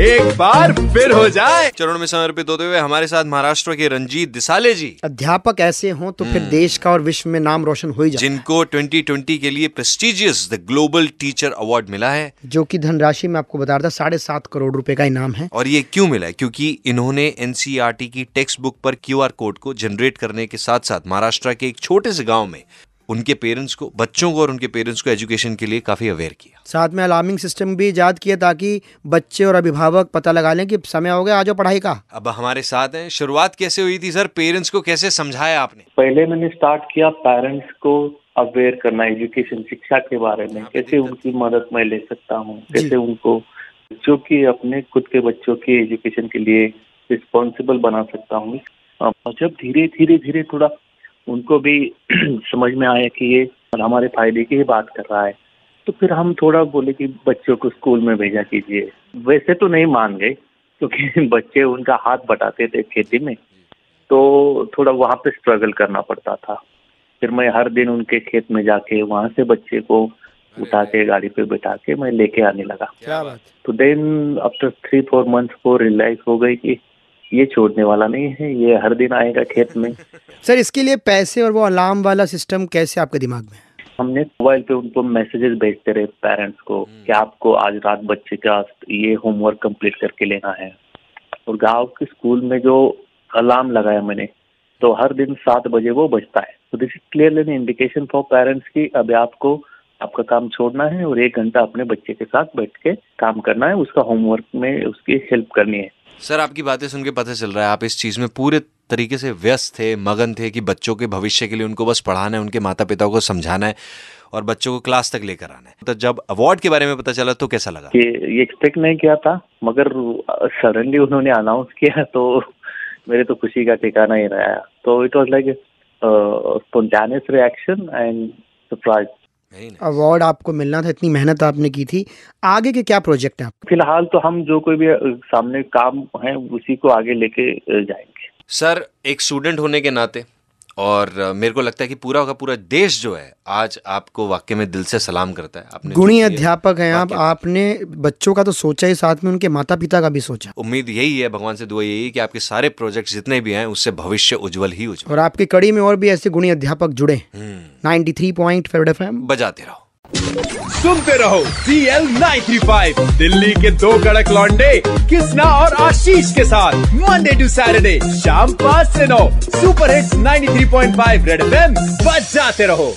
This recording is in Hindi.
एक बार फिर हो जाए। चरण में समर्पित होते हुए हमारे साथ महाराष्ट्र के रंजीत दिसाले जी। अध्यापक ऐसे हों तो फिर देश का और विश्व में नाम रोशन हो ही जाए जिनको 2020 के लिए prestigious the global teacher award मिला है। जो कि धनराशि में आपको बता रहा था साढ़े सात करोड़ रुपए का इनाम है। और ये क्यों मिला है? क्योंकि इन्होंने एनसीईआरटी की टेक्स्ट बुक पर क्यूआर कोड को जनरेट करने के साथ साथ महाराष्ट्र के एक छोटे से गाँव में उनके पेरेंट्स को बच्चों को और उनके पेरेंट्स को एजुकेशन के लिए काफ़ी अवेयर किया। साथ में अलार्मिंग सिस्टम भी ईजाद किया ताकि बच्चे और अभिभावक पता लगा लें कि समय हो गया आज पढ़ाई का। अब हमारे साथ हैं। शुरुआत कैसे हुई थी सर? पेरेंट्स को कैसे समझाया आपने? पहले मैंने स्टार्ट किया पेरेंट्स को अवेयर करना एजुकेशन शिक्षा के बारे में कैसे उनकी मदद मैं ले सकता हूँ कैसे उनको जो कि अपने खुद के बच्चों की एजुकेशन के लिए रिस्पॉन्सिबल बना सकता हूँ। जब धीरे धीरे धीरे थोड़ा उनको भी समझ में आया कि ये हमारे फ़ायदे की ही बात कर रहा है। तो फिर हम थोड़ा बोले कि बच्चों को स्कूल में भेजा कीजिए। वैसे तो नहीं मान गए क्योंकि बच्चे उनका हाथ बटाते थे खेती में तो थोड़ा वहाँ पे स्ट्रगल करना पड़ता था। फिर मैं हर दिन उनके खेत में जाके वहाँ से बच्चे को उठा के गाड़ी पे बैठा के मैं लेके आने लगा। क्या बात। तो then after three four month को रियलाइज़ हो गई कि ये छोड़ने वाला नहीं है ये हर दिन आएगा खेत में। सर इसके लिए पैसे और वो अलार्म वाला सिस्टम कैसे आपके दिमाग में है? हमने मोबाइल पे उनको मैसेजेस भेजते रहे पेरेंट्स को कि आपको आज रात बच्चे का ये होमवर्क कंप्लीट करके लेना है। और गाँव के स्कूल में जो अलार्म लगाया मैंने तो हर दिन सात बजे वो बजता है। तो this is clearly indication for parents की अभी आपको आपका काम छोड़ना है और एक घंटा अपने बच्चे के साथ बैठ के काम करना है उसका होमवर्क में उसकी हेल्प करनी है। सर, आपकी बातें सुन के पता चल रहा है, आप इस चीज़ में पूरे तरीके से व्यस्त थे, मगन थे कि बच्चों के भविष्य के लिए उनको बस पढ़ाना है, उनके माता पिता को समझाना है और बच्चों को क्लास तक लेकर आना है। तो जब अवार्ड के बारे में पता चला तो कैसा लगा? कि ये एक्सपेक्ट नहीं किया था, मगर सडनली उन्होंने अनाउंस किया तो मेरे तो खुशी का ठिकाना ही रहा। तो it was like reaction and surprise award आपको मिलना था इतनी मेहनत आपने की थी। आगे के क्या प्रोजेक्ट है आप फ़िलहाल तो हम जो कोई भी सामने काम है उसी को आगे लेके जाएँगे। सर एक स्टूडेंट होने के नाते और मेरे को लगता है कि पूरा का पूरा देश जो है आज आपको वाक्य में दिल से सलाम करता है। आपने गुणी अध्यापक हैं आप। आपने बच्चों का तो सोचा ही साथ में उनके माता पिता का भी सोचा। उम्मीद यही है भगवान से दुआ यही है कि आपके सारे प्रोजेक्ट जितने भी हैं उससे भविष्य उज्जवल ही उज्जवल। और आपकी कड़ी में और भी ऐसे गुणी अध्यापक जुड़े। नाइन्टी थ्री पॉइंट बजाते रहो। सुनते रहो सी एल दिल्ली के दो कड़क लॉन्डे कृष्णा और आशीष के साथ। मंडे टू सैटरडे शाम पाँच से नौ सुपर हिट्स 93.5 रेड एफएम बजाते रहो।